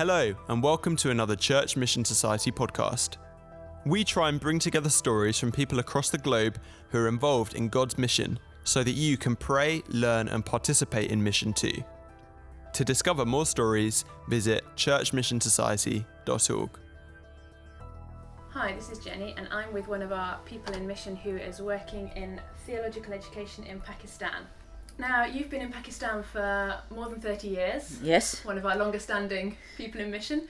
Hello, and welcome to another Church Mission Society podcast. We try and bring together stories from people across the globe who are involved in God's mission so that you can pray, learn, and participate in mission too. To discover more stories, visit churchmissionsociety.org. Hi, this is Jenny, and I'm with one of our people in mission who is working in theological education in Pakistan. Now, you've been in Pakistan for more than 30 years. Yes. One of our longest standing people in mission.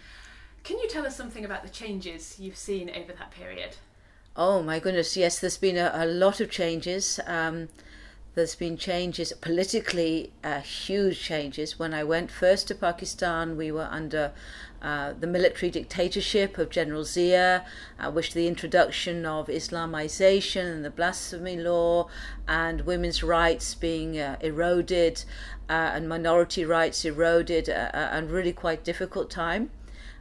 Can you tell us something about the changes you've seen over that period? Oh my goodness, yes, there's been a, a lot of changes. Um, there's been changes politically, uh, huge changes. When I went first to Pakistan, we were under uh, the military dictatorship of General Zia, uh, which the introduction of Islamization and the blasphemy law and women's rights being uh, eroded uh, and minority rights eroded, uh, uh, and really quite difficult time.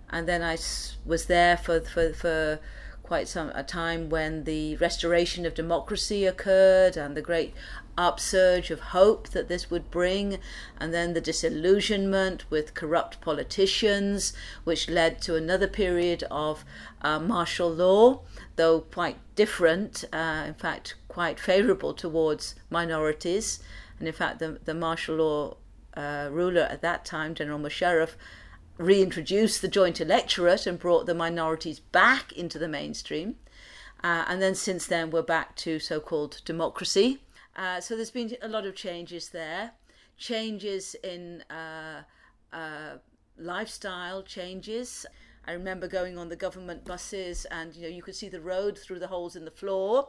And then I was there for for for quite some a time when the restoration of democracy occurred and the great upsurge of hope that this would bring, and then the disillusionment with corrupt politicians, which led to another period of uh, martial law, though quite different, uh, in fact, quite favourable towards minorities. And in fact, the, the martial law uh, ruler at that time, General Musharraf, reintroduced the joint electorate and brought the minorities back into the mainstream. Uh, and then since then, we're back to so called democracy. Uh, so there's been a lot of changes there, changes in uh, uh, lifestyle changes. I remember going on the government buses, and you know you could see the road through the holes in the floor.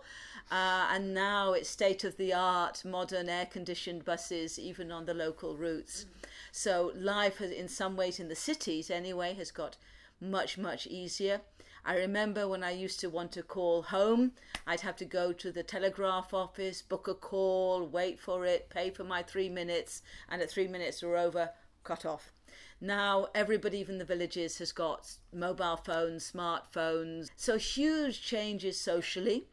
Uh, and now it's state of the art, modern air conditioned buses, even on the local routes. Mm. So life, has, in some ways, in the cities anyway, has got much much easier. I remember when I used to want to call home, I'd have to go to the telegraph office, book a call, wait for it, pay for my three minutes, and at three minutes were over, cut off. Now everybody, even the villages, has got mobile phones, smartphones. So huge changes socially,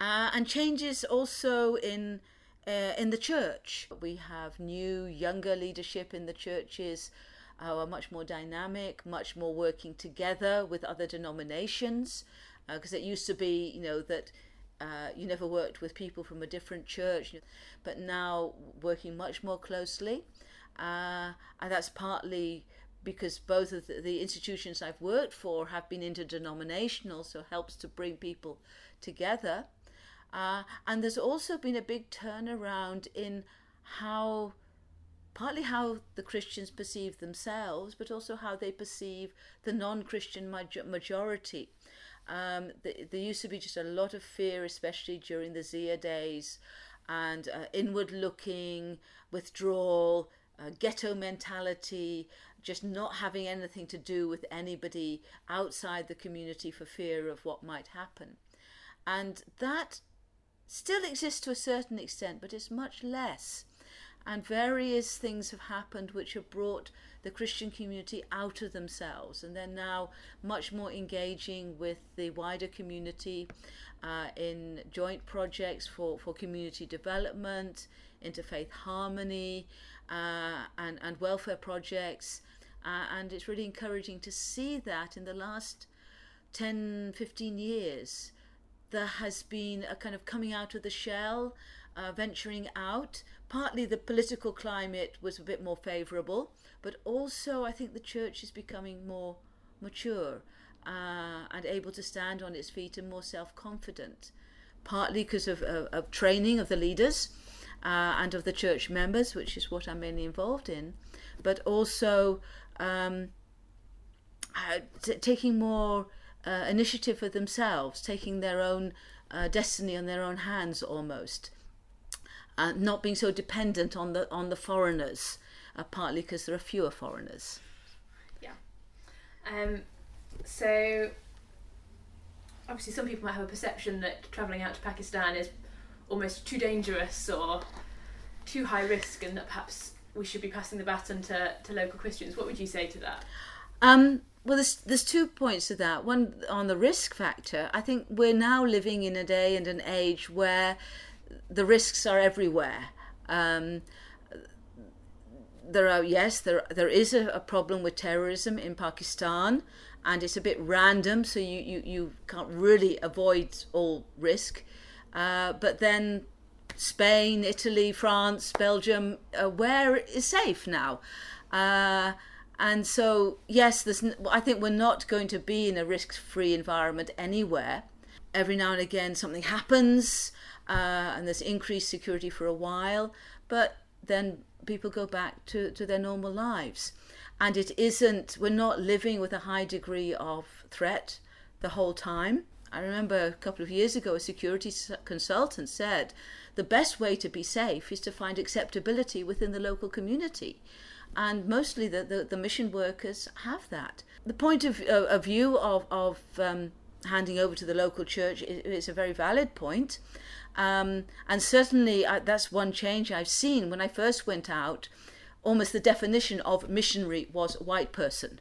uh, and changes also in uh, in the church. We have new, younger leadership in the churches are much more dynamic, much more working together with other denominations. Because uh, it used to be, you know, that uh, you never worked with people from a different church, but now working much more closely. Uh, and that's partly because both of the, the, institutions I've worked for have been interdenominational, so helps to bring people together. Uh, and there's also been a big turnaround in how partly how the Christians perceive themselves, but also how they perceive the non Christian majority. Um, the, there used to be just a lot of fear, especially during the Zia days, and uh, inward looking, withdrawal, uh, ghetto mentality, just not having anything to do with anybody outside the community for fear of what might happen. And that still exists to a certain extent, but it's much less and various things have happened which have brought the Christian community out of themselves, and they're now much more engaging with the wider community uh, in joint projects for, for community development, interfaith harmony, uh, and, and welfare projects. Uh, and it's really encouraging to see that in the last 10, 15 years, there has been a kind of coming out of the shell uh, venturing out. Partly the political climate was a bit more favourable, but also I think the church is becoming more mature uh, and able to stand on its feet and more self confident. Partly because of, of, of, training of the leaders uh, and of the church members, which is what I'm mainly involved in, but also um, uh, t- taking more uh, initiative for themselves, taking their own uh, destiny on their own hands almost uh, not being so dependent on the on the foreigners, uh, partly because there are fewer foreigners. Yeah. Um, so obviously, some people might have a perception that travelling out to Pakistan is almost too dangerous or too high risk, and that perhaps we should be passing the baton to, to local Christians. What would you say to that? Um, well, there's there's two points to that. One on the risk factor. I think we're now living in a day and an age where the risks are everywhere. Um, there are yes, there there is a, a problem with terrorism in Pakistan, and it's a bit random, so you you, you can't really avoid all risk. Uh, but then Spain, Italy, France, Belgium, uh, where is safe now? Uh, and so, yes, there's, I think we're not going to be in a risk free environment anywhere. Every now and again, something happens uh, and there's increased security for a while, but then people go back to, to their normal lives. And it isn't, we're not living with a high degree of threat the whole time. I remember a couple of years ago, a security consultant said the best way to be safe is to find acceptability within the local community. And mostly the, the, the mission workers have that. The point of, uh, of view of, of um, handing over to the local church is, a very valid point. Um, and certainly uh, that's one change I've seen. When I first went out, almost the definition of missionary was white person.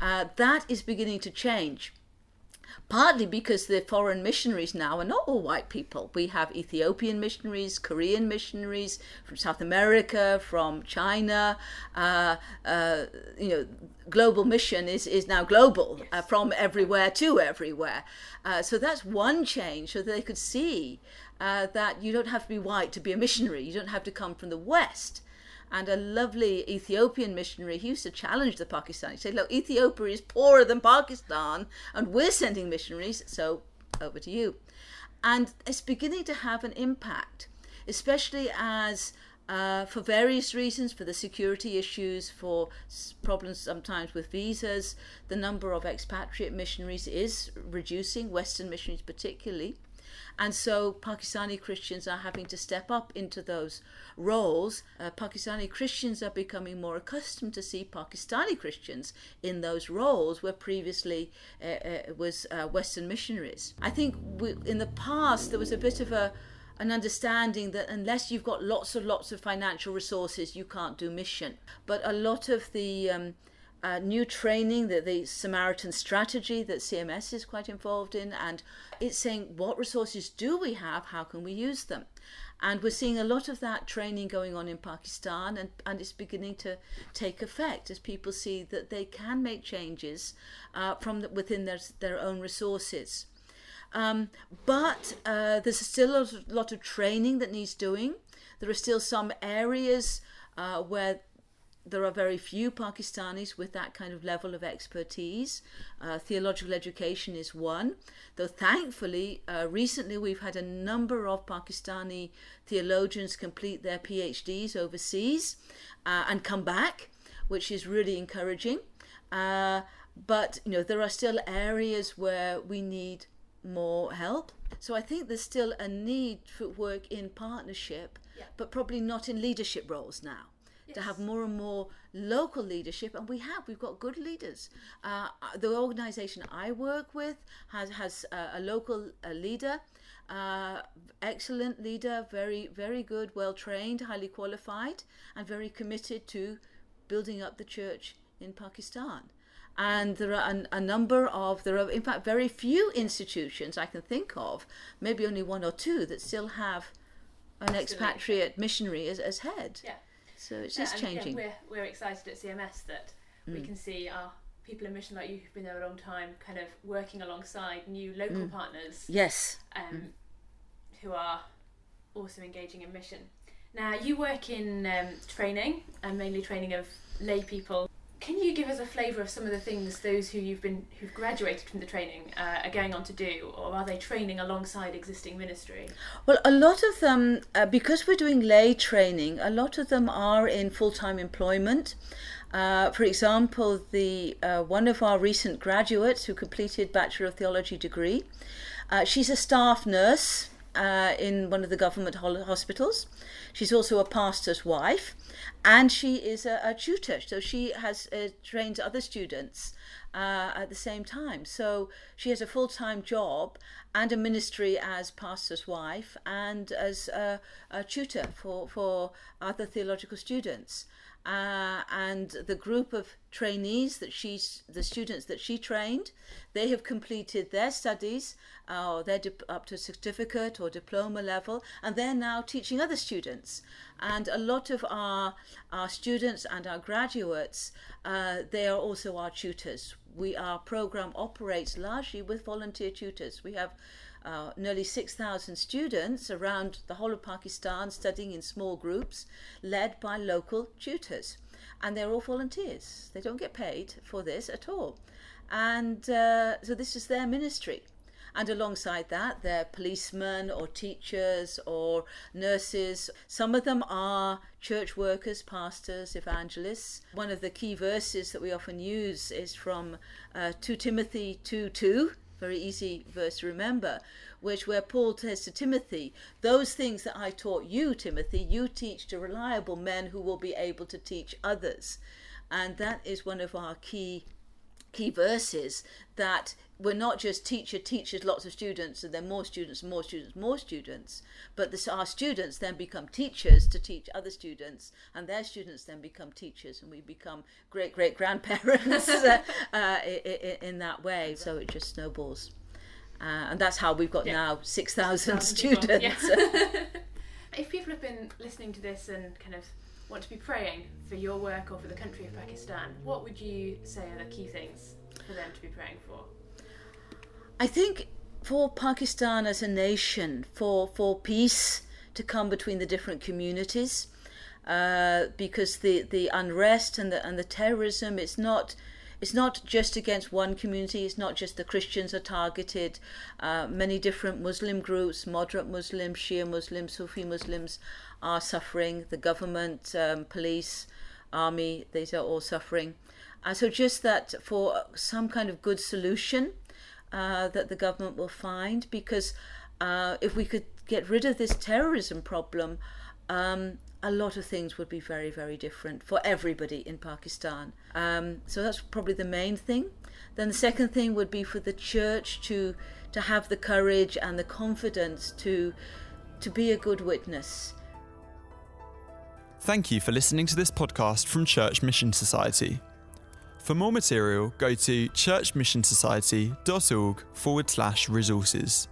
Uh, that is beginning to change partly because the foreign missionaries now are not all white people. We have Ethiopian missionaries, Korean missionaries from South America, from China. Uh, uh, you know, global mission is, is now global, yes. uh, from everywhere to everywhere. Uh, so that's one change, so they could see uh, that you don't have to be white to be a missionary. You don't have to come from the West and a lovely Ethiopian missionary he used to challenge the Pakistani. He said, "Look, Ethiopia is poorer than Pakistan, and we're sending missionaries, so over to you." And it's beginning to have an impact, especially as. Uh, for various reasons, for the security issues, for problems sometimes with visas, the number of expatriate missionaries is reducing, Western missionaries particularly. And so Pakistani Christians are having to step up into those roles. Uh, Pakistani Christians are becoming more accustomed to see Pakistani Christians in those roles where previously uh, uh, was uh, Western missionaries. I think we, in the past there was a bit of a an understanding that unless you've got lots and lots of financial resources, you can't do mission. But a lot of the um, uh, new training, the, the Samaritan strategy that CMS is quite involved in, and it's saying what resources do we have, how can we use them? And we're seeing a lot of that training going on in Pakistan, and, and it's beginning to take effect as people see that they can make changes uh, from the, within their, their own resources. Um, but uh, there's still a lot, of, lot of training that needs doing. There are still some areas uh, where there are very few Pakistanis with that kind of level of expertise. Uh, theological education is one, though thankfully, uh, recently we've had a number of Pakistani theologians complete their PhDs overseas uh, and come back, which is really encouraging. Uh, but you know there are still areas where we need more help. So I think there's still a need for work in partnership, yeah. but probably not in leadership roles now to have more and more local leadership, and we have. We've got good leaders. Uh, the organisation I work with has has a, a local a leader, uh, excellent leader, very very good, well trained, highly qualified, and very committed to building up the church in Pakistan and there are a, a, number of there are in fact very few institutions I can think of, maybe only one or two that still have an expatriate missionary as, as head. Yeah. So it's just yeah, changing. Yeah, we're, we're excited at CMS that mm. we can see our people in mission like you who've been there a long time kind of working alongside new local mm. partners. Yes. Um, mm. Who are also engaging in mission. Now, you work in um, training and mainly training of lay people can you give us a flavour of some of the things those who you've been who've graduated from the training uh, are going on to do, or are they training alongside existing ministry? Well, a lot of them, uh, because we're doing lay training, a lot of them are in full time employment. Uh, for example, the uh, one of our recent graduates who completed Bachelor of Theology degree, uh, she's a staff nurse uh, in one of the government hospitals. She's also a pastor's wife and she is a, a tutor, so she has uh, trained other students uh, at the same time. So she has a full time job and a ministry as pastor's wife and as a, a tutor for, for other theological students. Uh, and the group of trainees that she's the students that she trained they have completed their studies uh, they're dip- up to certificate or diploma level and they're now teaching other students. And a lot of our our students and our graduates uh, they are also our tutors. We our program operates largely with volunteer tutors. We have uh, nearly 6,000 students around the whole of Pakistan studying in small groups led by local tutors. And they're all volunteers. They don't get paid for this at all. And uh, so this is their ministry. And alongside that, they're policemen or teachers or nurses. Some of them are church workers, pastors, evangelists. One of the key verses that we often use is from uh, 2 Timothy 2 2 very easy verse to remember, which where Paul says to Timothy, Those things that I taught you, Timothy, you teach to reliable men who will be able to teach others. And that is one of our key key verses that we're not just teacher teaches lots of students and then more students more students more students but this, our students then become teachers to teach other students and their students then become teachers and we become great great grandparents uh, uh, in, in, that way so it just snowballs uh, and that's how we've got yeah. now 6,000 students yeah. if people have been listening to this and kind of want to be praying for your work or for the country of Pakistan, what would you say are the key things for them to be praying for? I think for Pakistan as a nation, for, for peace to come between the different communities, uh, because the, the unrest and the, and the terrorism, it's not it's not just against one community, it's not just the Christians are targeted. Uh, many different Muslim groups, moderate Muslims, Shia Muslims, Sufi Muslims are suffering. The government, um, police, army, these are all suffering. Uh, so just that for some kind of good solution uh, that the government will find, because uh, if we could get rid of this terrorism problem, um, a lot of things would be very, very different for everybody in Pakistan. Um, so that's probably the main thing. Then the second thing would be for the church to to have the courage and the confidence to to be a good witness. Thank you for listening to this podcast from Church Mission Society. For more material, go to churchmissionsociety.org forward slash resources.